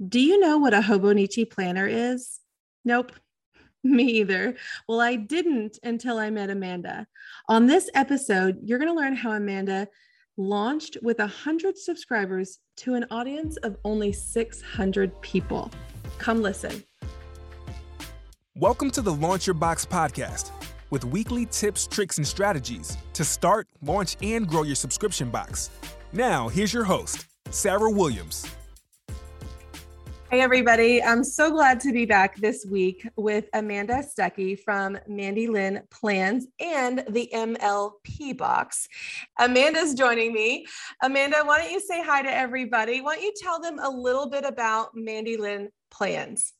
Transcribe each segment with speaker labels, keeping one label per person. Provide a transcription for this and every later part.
Speaker 1: Do you know what a Hobonichi planner is? Nope. Me either. Well, I didn't until I met Amanda. On this episode, you're going to learn how Amanda launched with 100 subscribers to an audience of only 600 people. Come listen.
Speaker 2: Welcome to the Launch Your Box podcast with weekly tips, tricks, and strategies to start, launch, and grow your subscription box. Now, here's your host, Sarah Williams.
Speaker 1: Hey, everybody. I'm so glad to be back this week with Amanda Stucky from Mandy Lynn Plans and the MLP box. Amanda's joining me. Amanda, why don't you say hi to everybody? Why don't you tell them a little bit about Mandy Lynn Plans?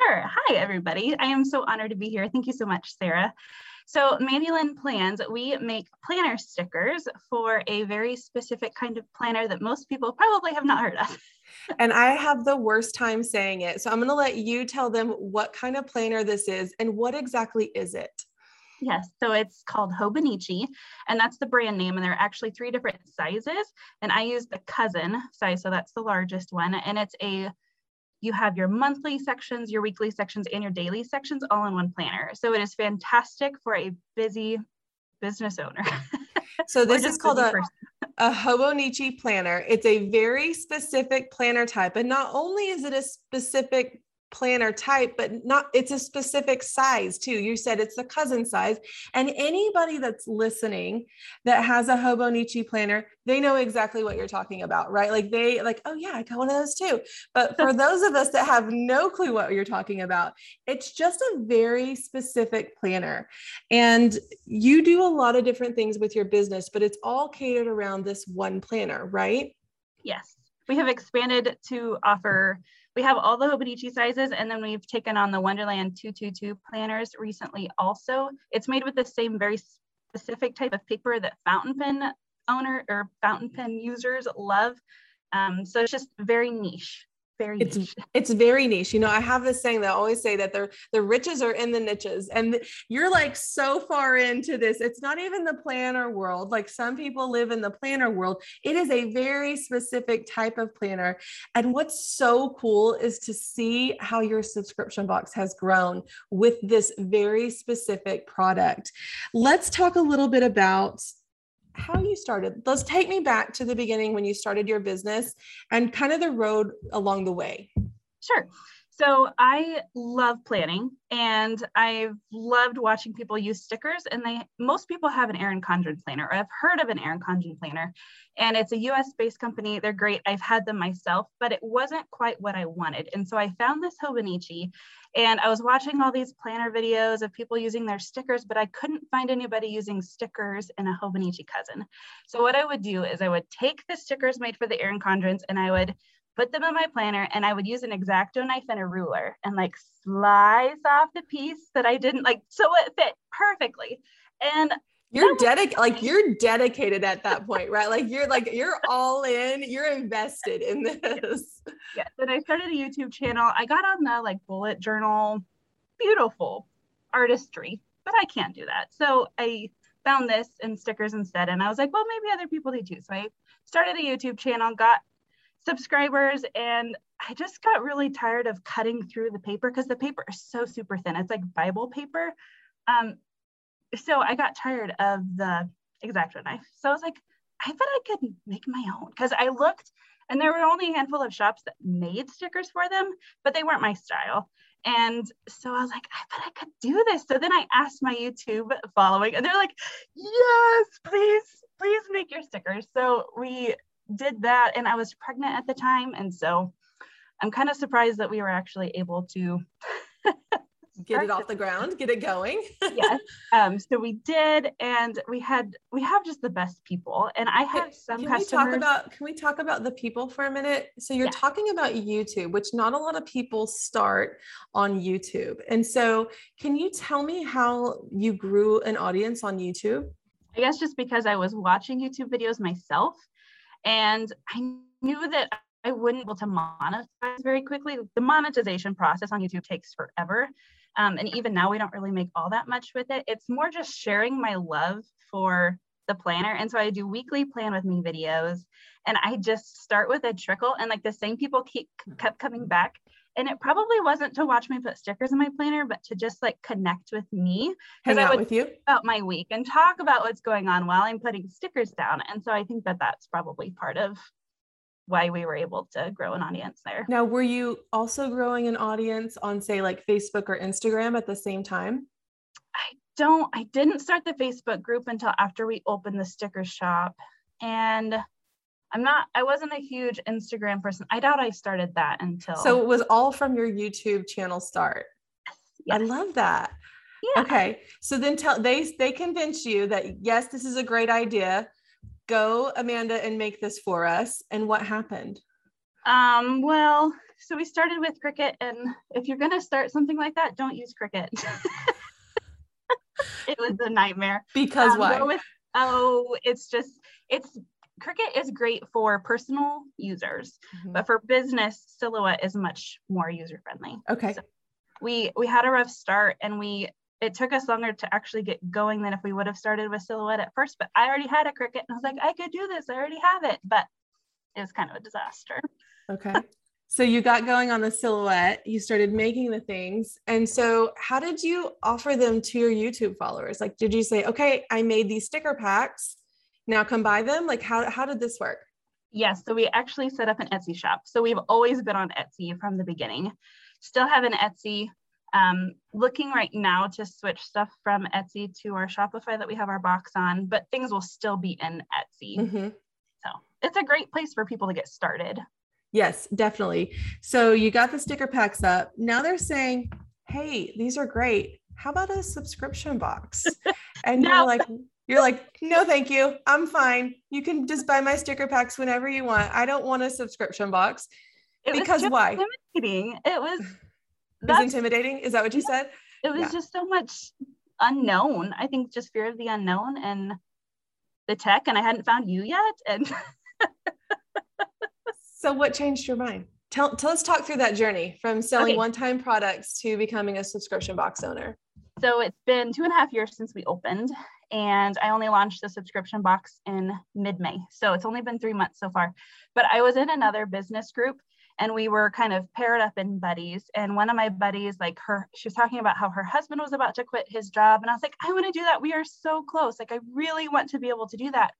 Speaker 3: Sure. Hi, everybody. I am so honored to be here. Thank you so much, Sarah. So Mandy Lynn Plans, we make planner stickers for a very specific kind of planner that most people probably have not heard of.
Speaker 1: and I have the worst time saying it. So I'm going to let you tell them what kind of planner this is and what exactly is it?
Speaker 3: Yes, so it's called Hobonichi, and that's the brand name. And there are actually three different sizes. And I use the cousin size, so that's the largest one. And it's a you have your monthly sections, your weekly sections, and your daily sections all in one planner. So it is fantastic for a busy business owner.
Speaker 1: So this is called a, a Hobonichi planner. It's a very specific planner type. And not only is it a specific planner type, but not it's a specific size too. You said it's the cousin size. And anybody that's listening that has a Hobonichi planner, they know exactly what you're talking about, right? Like they like, oh yeah, I got one of those too. But for those of us that have no clue what you're talking about, it's just a very specific planner. And you do a lot of different things with your business, but it's all catered around this one planner, right?
Speaker 3: Yes. We have expanded to offer we have all the Hobonichi sizes, and then we've taken on the Wonderland 222 planners recently also. It's made with the same very specific type of paper that fountain pen owner or fountain pen users love. Um, so it's just very niche very
Speaker 1: it's
Speaker 3: niche.
Speaker 1: it's very niche. You know i have this saying that i always say that the the riches are in the niches. And you're like so far into this. It's not even the planner world. Like some people live in the planner world. It is a very specific type of planner. And what's so cool is to see how your subscription box has grown with this very specific product. Let's talk a little bit about how you started. Let's take me back to the beginning when you started your business and kind of the road along the way.
Speaker 3: Sure. So I love planning and I've loved watching people use stickers and they most people have an Erin Condren planner or I've heard of an Erin Condren planner and it's a US based company. They're great. I've had them myself, but it wasn't quite what I wanted. And so I found this Hobonichi and I was watching all these planner videos of people using their stickers, but I couldn't find anybody using stickers in a Hobonichi cousin. So what I would do is I would take the stickers made for the Erin Condrens and I would put them in my planner and I would use an X-Acto knife and a ruler and like slice off the piece that I didn't like so it fit perfectly. And
Speaker 1: you're dedicated like you're dedicated at that point right? Like you're like you're all in you're invested in this.
Speaker 3: Yes and i started a youtube channel. I got on the like bullet journal. Beautiful artistry but i can't do that. So i found this in stickers instead and i was like well maybe other people do. Too so i started a youtube channel got subscribers and I just got really tired of cutting through the paper because the paper is so super thin. It's like Bible paper. Um, so I got tired of the X-Acto knife. So I was like, I bet I could make my own because I looked and there were only a handful of shops that made stickers for them, but they weren't my style. And so I was like, I bet I could do this. So then I asked my YouTube following, and they're like, yes, please, please make your stickers. So we did that and I was pregnant at the time. And so I'm kind of surprised that we were actually able to
Speaker 1: get it off the ground, get it going.
Speaker 3: yes. Um, so we did, and we had we have just the best people. And I have some
Speaker 1: can
Speaker 3: customers.
Speaker 1: We talk about, can we talk about the people for a minute? So you're yeah. talking about YouTube, which not a lot of people start on YouTube. And so can you tell me how you grew an audience on YouTube?
Speaker 3: I guess just because I was watching YouTube videos myself and I knew that I wouldn't be able to monetize very quickly. The monetization process on YouTube takes forever. Um, and even now, we don't really make all that much with it. It's more just sharing my love for the planner. And so I do weekly plan with me videos and I just start with a trickle and like the same people keep kept coming back. And it probably wasn't to watch me put stickers in my planner, but to just like connect with me.
Speaker 1: Hang out with you
Speaker 3: about my week and talk about what's going on while I'm putting stickers down. And so I think that that's probably part of why we were able to grow an audience there.
Speaker 1: Now, were you also growing an audience on say like Facebook or Instagram at the same time?
Speaker 3: I don't, I didn't start the Facebook group until after we opened the sticker shop. And I'm not, I wasn't a huge Instagram person. I doubt I started that until.
Speaker 1: So it was all from your YouTube channel start. Yes. I love that. Yeah. Okay. So then tell they they convince you that yes, this is a great idea. Go, Amanda, and make this for us. And what happened?
Speaker 3: Um, well, so we started with Cricut, and if you're gonna start something like that, don't use Cricut. it was a nightmare.
Speaker 1: Because um, why?
Speaker 3: With, oh, it's just it's Cricut is great for personal users, mm-hmm. but for business, Silhouette is much more user friendly.
Speaker 1: Okay. So
Speaker 3: we we had a rough start, and we it took us longer to actually get going than if we would have started with Silhouette at first. But I already had a Cricut, and I was like, I could do this. I already have it, but it was kind of a disaster.
Speaker 1: Okay. so you got going on the silhouette, you started making the things. And so how did you offer them to your YouTube followers? Like, did you say, okay, I made these sticker packs now come buy them? Like how, how did this work?
Speaker 3: Yes, so we actually set up an Etsy shop. So we've always been on Etsy from the beginning. Still have an Etsy. Um, looking right now to switch stuff from Etsy to our Shopify that we have our box on, but things will still be in Etsy. Mm-hmm. So it's a great place for people to get started.
Speaker 1: Yes, definitely. So you got the sticker packs up. Now they're saying, hey, these are great. How about a subscription box? And you're like, you're like, no, thank you. I'm fine. You can just buy my sticker packs whenever you want. I don't want a subscription box.
Speaker 3: It
Speaker 1: because why?
Speaker 3: Intimidating. It was.
Speaker 1: It was intimidating. Is that what you said?
Speaker 3: It was yeah. just so much unknown. I think just fear of the unknown and the tech, and I hadn't found you yet. And
Speaker 1: so, what changed your mind? Tell, tell us talk through that journey from selling okay. one-time products to becoming a subscription box owner.
Speaker 3: So it's been two and a half years since we opened, and I only launched the subscription box in mid May. So it's only been three months so far. But I was in another business group and we were kind of paired up in buddies. And one of my buddies, like her, she was talking about how her husband was about to quit his job. And I was like, I want to do that. We are so close. Like, I really want to be able to do that.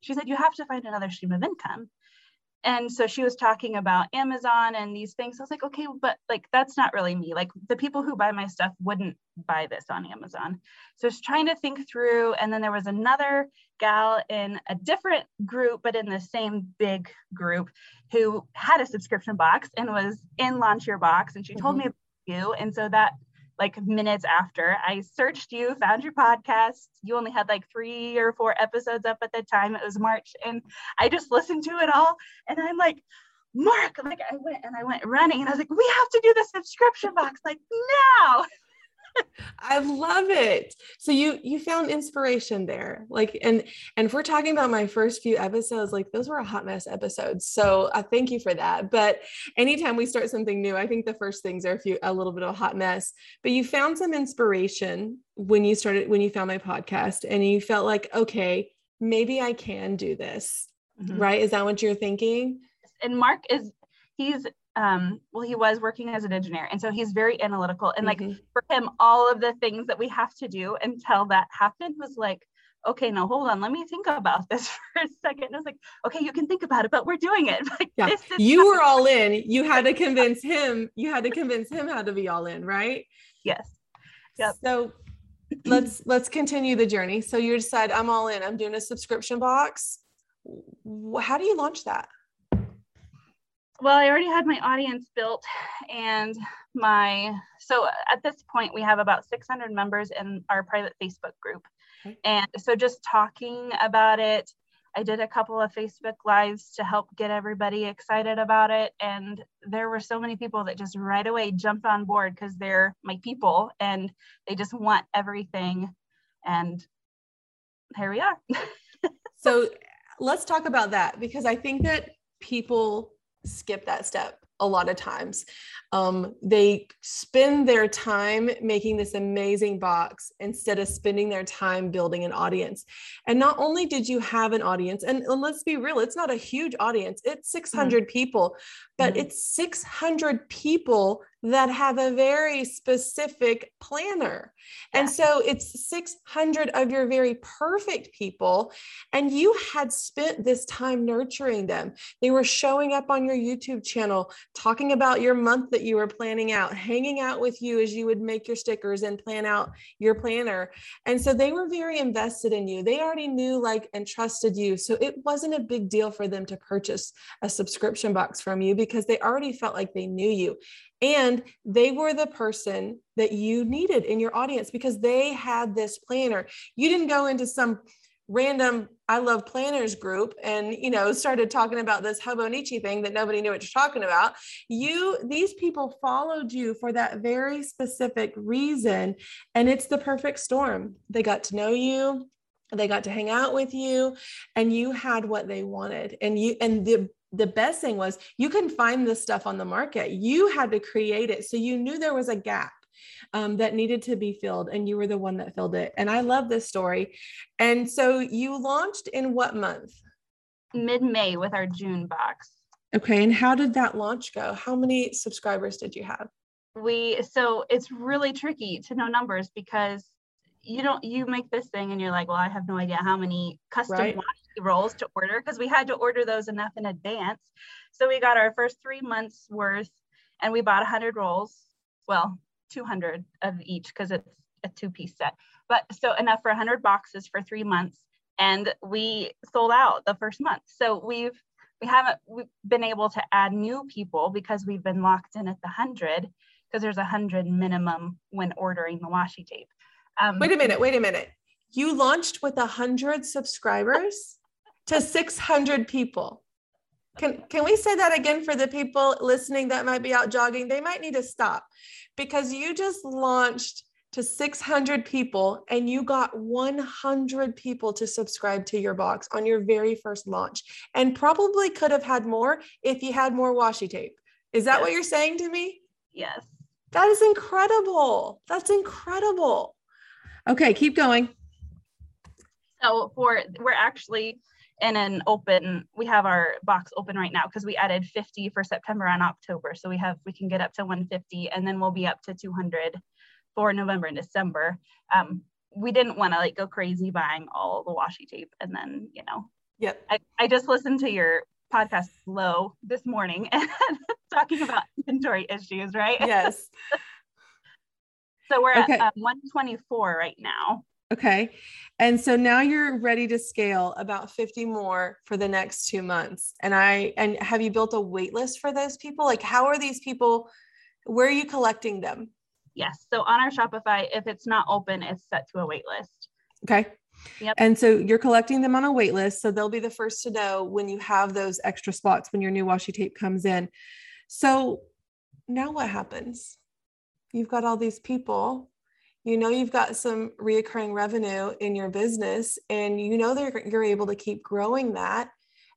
Speaker 3: She said, You have to find another stream of income and so she was talking about Amazon and these things. I was like, okay, but like that's not really me. Like the people who buy my stuff wouldn't buy this on Amazon. So I was trying to think through. And then there was another gal in a different group, but in the same big group who had a subscription box and was in Launch Your Box. And she told mm-hmm. me about you. And so that like minutes after I searched you, found your podcast. You only had like three or four episodes up at the time. It was March. And I just listened to it all. And I'm like, Mark, like I went and I went running and I was like, we have to do the subscription box like now.
Speaker 1: I love it. So you you found inspiration there. Like and and if we're talking about my first few episodes, like those were a hot mess episodes. So I uh, thank you for that. But anytime we start something new, I think the first things are a few a little bit of a hot mess. But you found some inspiration when you started when you found my podcast and you felt like, okay, maybe I can do this. Mm-hmm. Right? Is that what you're thinking?
Speaker 3: And Mark is he's um well he was working as an engineer and so he's very analytical and like mm-hmm. for him all of the things that we have to do until that happened was like okay now hold on let me think about this for a second. And i was like okay you can think about it but we're doing it. Like,
Speaker 1: yeah. you were all in. You had to convince him. You had to convince him how to be all in right?
Speaker 3: Yes.
Speaker 1: Yep. so let's let's continue the journey. So you decide i'm all in. I'm doing a subscription box. How do you launch that
Speaker 3: well, I already had my audience built and my, so at this point we have about 600 members in our private Facebook group. Okay. And so just talking about it, I did a couple of Facebook lives to help get everybody excited about it. And there were so many people that just right away jumped on board because they're my people and they just want everything. And here we are.
Speaker 1: so let's talk about that because I think that people skip that step a lot of times. Um, they spend their time making this amazing box instead of spending their time building an audience. And not only did you have an audience, and, and let's be real, it's not a huge audience, it's 600 mm-hmm. people, but mm-hmm. it's 600 people that have a very specific planner. Yeah. And so it's 600 of your very perfect people. And you had spent this time nurturing them. They were showing up on your YouTube channel, talking about your month that you were planning out, hanging out with you as you would make your stickers and plan out your planner. And so they were very invested in you. They already knew, like, and trusted you. So it wasn't a big deal for them to purchase a subscription box from you because they already felt like they knew you. And they were the person that you needed in your audience because they had this planner. You didn't go into some random I love planners group and you know started talking about this hobo Hobonichi thing that nobody knew what you're talking about. You these people followed you for that very specific reason and it's the perfect storm. They got to know you, they got to hang out with you and you had what they wanted and you and the the best thing was you couldn't find this stuff on the market. You had to create it. So you knew there was a gap um, that needed to be filled, and you were the one that filled it. And I love this story. And so you launched in what month?
Speaker 3: Mid May with our June box.
Speaker 1: Okay. And how did that launch go? How many subscribers did you have?
Speaker 3: We, so it's really tricky to know numbers because you don't you make this thing and you're like well i have no idea how many custom right rolls to order because we had to order those enough in advance. So we got our first three months worth and we bought 100 rolls. Well, 200 of each because it's a two piece set. But so enough for 100 boxes for three months. And we sold out the first month. So we've we haven't we've been able to add new people because we've been locked in at the 100 because there's a 100 minimum when ordering the washi tape.
Speaker 1: Um, wait a minute, wait a minute. You launched with 100 subscribers? To 600 people. Can, can we say that again for the people listening that might be out jogging? They might need to stop because you just launched to 600 people and you got 100 people to subscribe to your box on your very first launch and probably could have had more if you had more washi tape. Is that yes. what you're saying to me?
Speaker 3: Yes.
Speaker 1: That is incredible. That's incredible. Okay, keep going.
Speaker 3: So for we're actually in an open we have our box open right now because we added 50 for september and october. So we have we can get up to 150 and then we'll be up to 200 for november and december. Um, we didn't want to like go crazy buying all the washi tape and then you know.
Speaker 1: Yep.
Speaker 3: I, I just listened to your podcast low this morning and talking about inventory issues right?
Speaker 1: Yes.
Speaker 3: So we're okay. at uh, 124 right now
Speaker 1: Okay. And so now you're ready to scale about 50 more for the next two months. And I, and have you built a wait list for those people? Like, how are these people, where are you collecting them?
Speaker 3: Yes. So on our Shopify, if it's not open, it's set to a wait list.
Speaker 1: Okay. Yep. And so you're collecting them on a wait list. So they'll be the first to know when you have those extra spots when your new washi tape comes in. So now what happens? You've got all these people you know you've got some reoccurring revenue in your business and you know that you're able to keep growing that.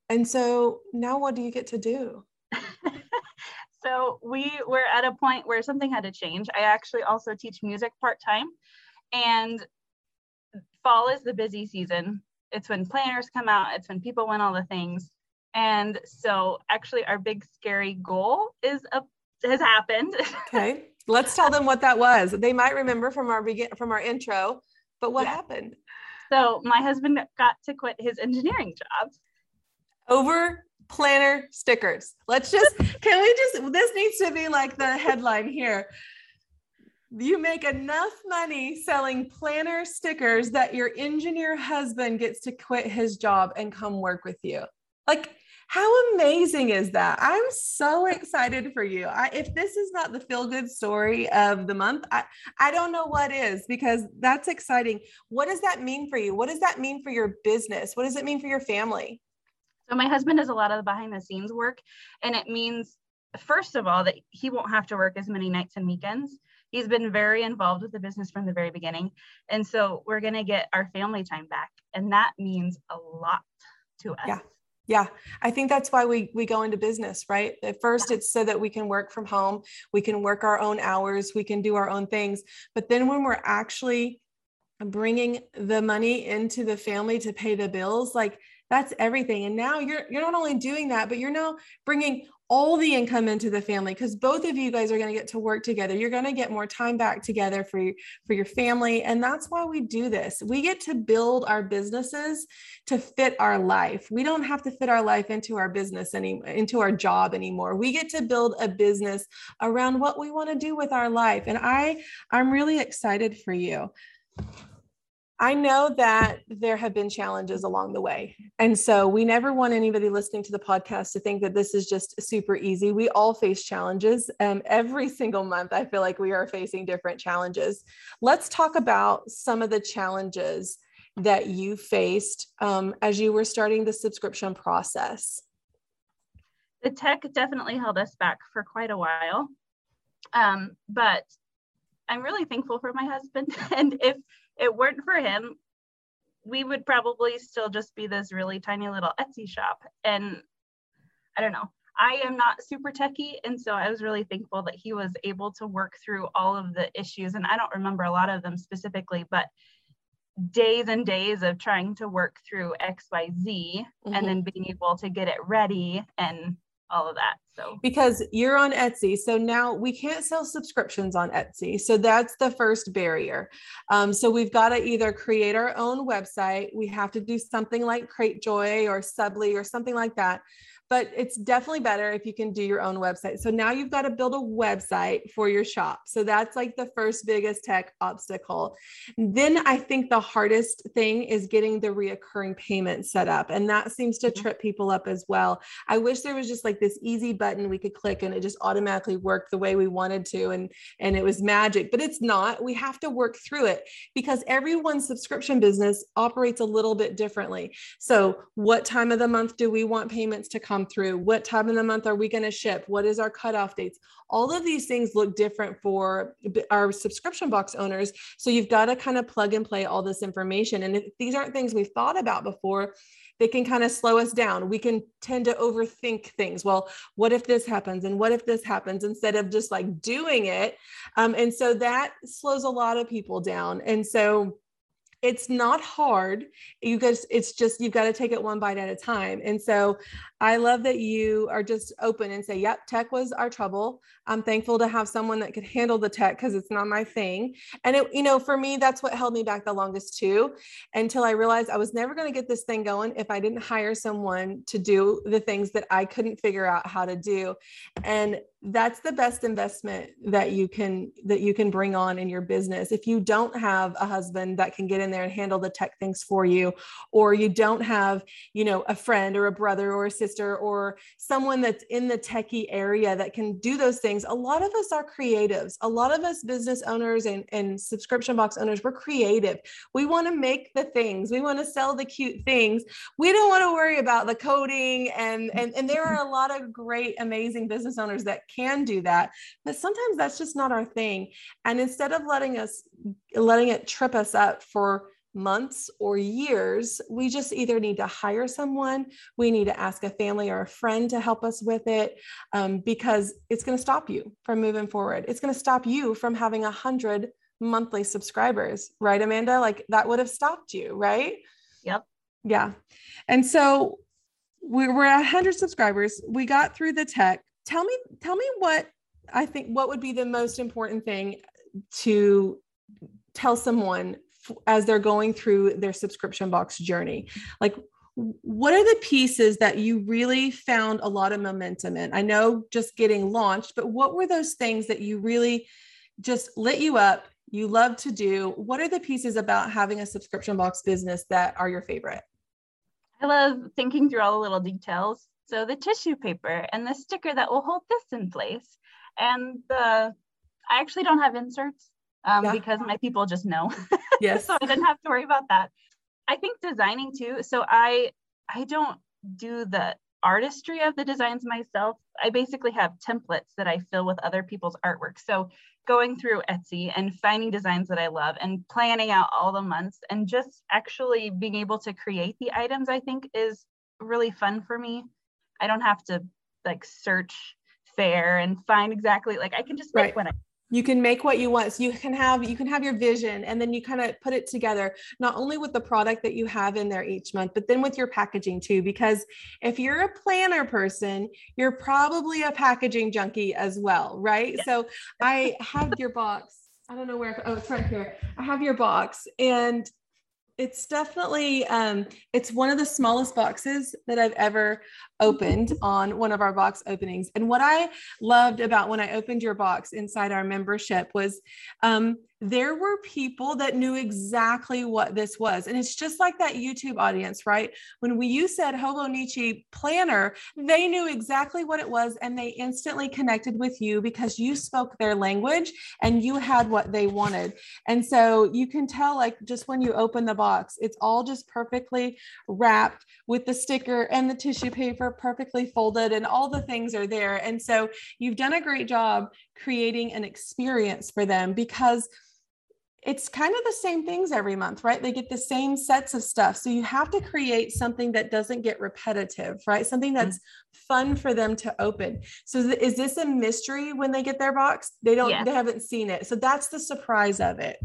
Speaker 1: And so now what do you get to do?
Speaker 3: So we were at a point where something had to change. I actually also teach music part-time and fall is the busy season. It's when planners come out it's when people win all the things. And so actually our big scary goal is a has happened.
Speaker 1: Okay Let's tell them what that was. They might remember from our begin from our intro, but what yeah. happened?
Speaker 3: So my husband got to quit his engineering job
Speaker 1: over planner stickers. Let's just can we just this needs to be like the headline here. You make enough money selling planner stickers that your engineer husband gets to quit his job and come work with you. Like how amazing is that? I'm so excited for you. I, if this is not the feel good story of the month, I, I don't know what is because that's exciting. What does that mean for you? What does that mean for your business? What does it mean for your family?
Speaker 3: So, my husband does a lot of the behind the scenes work, and it means, first of all, that he won't have to work as many nights and weekends. He's been very involved with the business from the very beginning. And so, we're going to get our family time back, and that means a lot to us.
Speaker 1: Yeah Yeah, I think that's why we we go into business, right? At first it's so that we can work from home, we can work our own hours, we can do our own things. But then when we're actually bringing the money into the family to pay the bills, like that's everything. And now you're you're not only doing that, but you're now bringing all the income into the family because both of you guys are going to get to work together. You're going to get more time back together for your, for your family and that's why we do this. We get to build our businesses to fit our life. We don't have to fit our life into our business any into our job anymore. We get to build a business around what we want to do with our life and i i'm really excited for you I know that there have been challenges along the way. And so we never want anybody listening to the podcast to think that this is just super easy. We all face challenges. Um, every single month, I feel like we are facing different challenges. Let's talk about some of the challenges that you faced um, as you were starting the subscription process.
Speaker 3: The tech definitely held us back for quite a while. Um, but I'm really thankful for my husband. and if it weren't for him, we would probably still just be this really tiny little Etsy shop. And I don't know, I am not super techy. And so I was really thankful that he was able to work through all of the issues. And I don't remember a lot of them specifically, but days and days of trying to work through XYZ mm-hmm. and then being able to get it ready and all of that. So
Speaker 1: because you're on Etsy, so now we can't sell subscriptions on Etsy. So that's the first barrier. Um, so we've got to either create our own website. We have to do something like Cratejoy or Subbly or something like that but it's definitely better if you can do your own website. So now you've got to build a website for your shop. So that's like the first biggest tech obstacle. Then I think the hardest thing is getting the reoccurring payment set up. And that seems to mm-hmm. trip people up as well. I wish there was just like this easy button we could click and it just automatically worked the way we wanted to and and it was magic, but it's not. We have to work through it because everyone's subscription business operates a little bit differently. So what time of the month do we want payments to come come through? What time of the month are we going to ship? What is our cutoff dates? All of these things look different for our subscription box owners. So you've got to kind of plug and play all this information. And if these aren't things we've thought about before, they can kind of slow us down. We can tend to overthink things. Well, what if this happens? And what if this happens instead of just like doing it? Um, and so that slows a lot of people down. And so it's not hard. You guys it's just you've got to take it one bite at a time. And so i love that you are just open and say yep tech was our trouble. I'm thankful to have someone that could handle the tech because it's not my thing. And it you know for me that's what held me back the longest too until i realized i was never going to get this thing going if i didn't hire someone to do the things that i couldn't figure out how to do. And that's the best investment that you can that you can bring on in your business. If you don't have a husband that can get in there and handle the tech things for you or you don't have you know a friend or a brother or a sister or someone that's in the techie area that can do those things a lot of us are creatives. A lot of us business owners and, and subscription box owners we're creative. We want to make the things. We want to sell the cute things. We don't want to worry about the coding and and, and there are a lot of great amazing business owners that can do that but sometimes that's just not our thing. And instead of letting us letting it trip us up for months or years we just either need to hire someone we need to ask a family or a friend to help us with it um, because it's going to stop you from moving forward. It's going to stop you from having a hundred monthly subscribers right amanda? Like that would have stopped you right?
Speaker 3: Yep.
Speaker 1: Yeah. And so we were at 100 subscribers. We got through the tech tell me tell me what i think what would be the most important thing to tell someone as they're going through their subscription box journey? Like what are the pieces that you really found a lot of momentum in? I know just getting launched but what were those things that you really just lit you up you love to do? What are the pieces about having a subscription box business that are your favorite?
Speaker 3: I love thinking through all the little details so the tissue paper and the sticker that will hold this in place. And the, I actually don't have inserts um, yeah. because my people just know.
Speaker 1: Yes.
Speaker 3: so I didn't have to worry about that. I think designing too. So I, I don't do the artistry of the designs myself. I basically have templates that I fill with other people's artwork. So going through Etsy and finding designs that I love and planning out all the months and just actually being able to create the items, I think is really fun for me. I don't have to like search fair and find exactly like I can just make right. I
Speaker 1: you can make what you want. So you can have you can have your vision and then you kind of put it together not only with the product that you have in there each month but then with your packaging too because if you're a planner person you're probably a packaging junkie as well right? So i have your box. I don't know where oh it's right here. I have your box and it's definitely um, it's one of the smallest boxes that i've ever opened on one of our box openings and what i loved about when i opened your box inside our membership was um, there were people that knew exactly what this was. And it's just like that YouTube audience, right? When we you said Hobonichi planner, they knew exactly what it was and they instantly connected with you because you spoke their language and you had what they wanted. And so you can tell, like, just when you open the box, it's all just perfectly wrapped with the sticker and the tissue paper perfectly folded, and all the things are there. And so you've done a great job creating an experience for them because it's kind of the same things every month, right? They get the same sets of stuff. So you have to create something that doesn't get repetitive, right? Something mm-hmm. that's fun for them to open. So is this a mystery when they get their box? They don't, yes. they haven't seen it. So that's the surprise of it.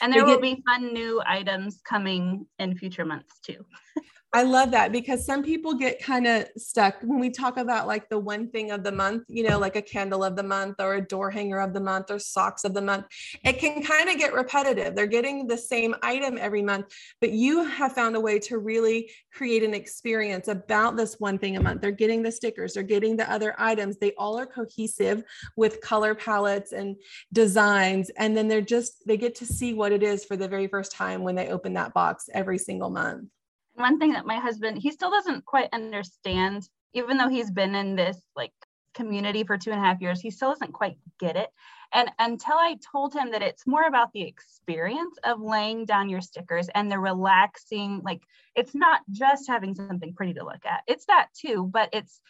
Speaker 3: And there they will be fun new items coming in future months too.
Speaker 1: I love that because some people get kind of stuck when we talk about like the one thing of the month, you know, like a candle of the month or a door hanger of the month or socks of the month. It can kind of get repetitive. They're getting the same item every month, but you have found a way to really create an experience about this one thing a month. They're getting the stickers, they're getting the other items. They all are cohesive with color palettes and designs. And then they're just, they get to see what it is for the very first time when they open that box every single month
Speaker 3: one thing that my husband he still doesn't quite understand even though he's been in this like community for two and a half years he still doesn't quite get it. And until i told him that it's more about the experience of laying down your stickers and the relaxing like it's not just having something pretty to look at. It's that too but it's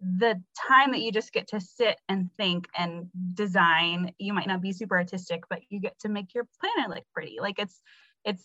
Speaker 3: the time that you just get to sit and think and design. You might not be super artistic but you get to make your planner look pretty. Like it's it's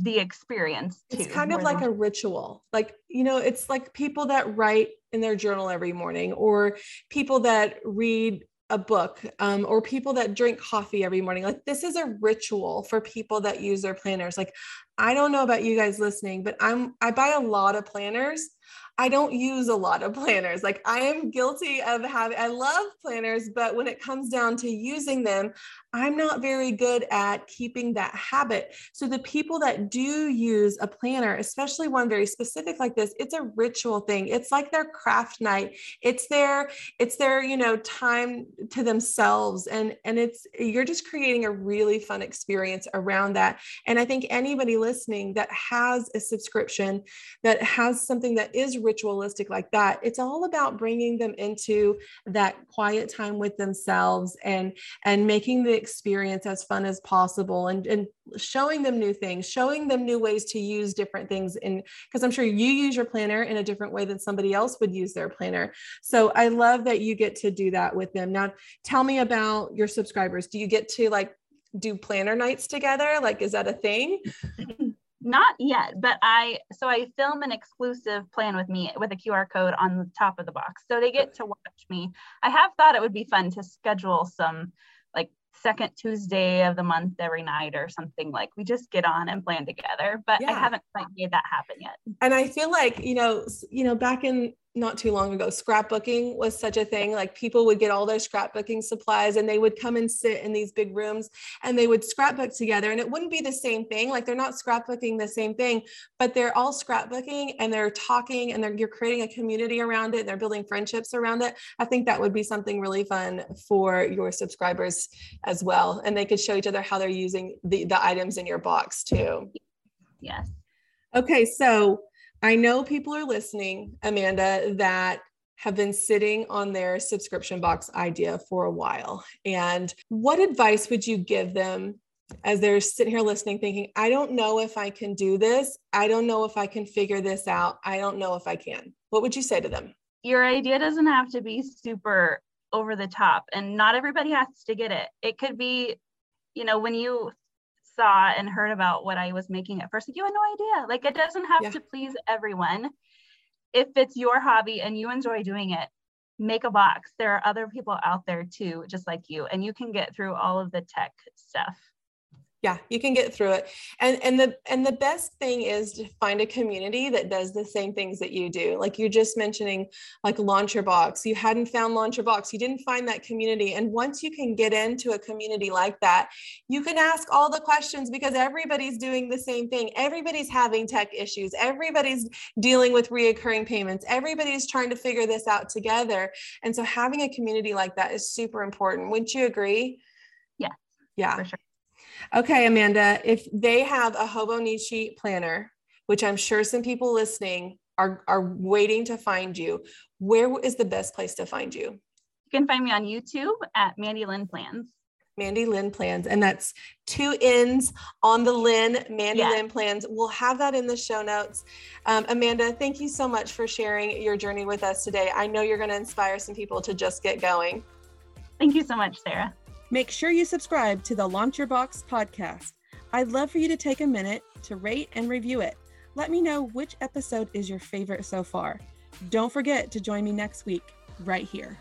Speaker 3: the experience
Speaker 1: too, it's kind of like a ritual. Like you know it's like people that write in their journal every morning or people that read a book um, or people that drink coffee every morning. Like this is a ritual for people that use their planners. Like i don't know about you guys listening but i'm i buy a lot of planners I don't use a lot of planners. Like I am guilty of having, I love planners, but when it comes down to using them, I'm not very good at keeping that habit. So the people that do use a planner, especially one very specific like this, it's a ritual thing. It's like their craft night. It's their, it's their, you know, time to themselves. And, and it's, you're just creating a really fun experience around that. And I think anybody listening that has a subscription, that has something that is ritualistic like that, it's all about bringing them into that quiet time with themselves and, and making the experience as fun as possible and, and showing them new things, showing them new ways to use different things. And because I'm sure you use your planner in a different way than somebody else would use their planner. So I love that you get to do that with them. Now, tell me about your subscribers. Do you get to like do planner nights together? Like, is that a thing?
Speaker 3: Not yet, but I so I film an exclusive plan with me with a QR code on the top of the box. So they get to watch me. I have thought it would be fun to schedule some like second Tuesday of the month every night or something like we just get on and plan together. But yeah. I haven't quite made that happen yet.
Speaker 1: And I feel like, you know, you know, back in not too long ago scrapbooking was such a thing. Like people would get all their scrapbooking supplies and they would come and sit in these big rooms and they would scrapbook together. And it wouldn't be the same thing. Like they're not scrapbooking the same thing but they're all scrapbooking and they're talking and they're you're creating a community around it. And they're building friendships around it. I think that would be something really fun for your subscribers as well. And they could show each other how they're using the, the items in your box too.
Speaker 3: Yes.
Speaker 1: Okay so I know people are listening, Amanda, that have been sitting on their subscription box idea for a while. And what advice would you give them as they're sitting here listening, thinking, I don't know if I can do this. I don't know if I can figure this out. I don't know if I can. What would you say to them?
Speaker 3: Your idea doesn't have to be super over the top, and not everybody has to get it. It could be, you know, when you saw and heard about what I was making at first, like you had no idea. Like it doesn't have yeah. to please everyone. if it's your hobby and you enjoy doing it, make a box. There are other people out there too, just like you, and you can get through all of the tech stuff
Speaker 1: yeah you can get through it. And and the and the best thing is to find a community that does the same things that you do. Like you're just mentioning like launch your box you hadn't found launch your box you didn't find that community. And once you can get into a community like that you can ask all the questions because everybody's doing the same thing. Everybody's having tech issues. Everybody's dealing with reoccurring payments. Everybody's trying to figure this out together. And so having a community like that is super important. Wouldn't you agree?
Speaker 3: Yeah.
Speaker 1: Yeah. For sure Okay, Amanda, if they have a hobo Hobonichi planner, which I'm sure some people listening are, are waiting to find you, where is the best place to find you?
Speaker 3: You can find me on YouTube at Mandy Lynn Plans.
Speaker 1: Mandy Lynn Plans, and that's two N's on the Lynn, Mandy yeah. Lynn Plans. We'll have that in the show notes. Um, Amanda, thank you so much for sharing your journey with us today. I know you're going to inspire some people to just get going.
Speaker 3: Thank you so much, Sarah.
Speaker 1: Make sure you subscribe to the Launch Your Box podcast. I'd love for you to take a minute to rate and review it. Let me know which episode is your favorite so far. Don't forget to join me next week, right here.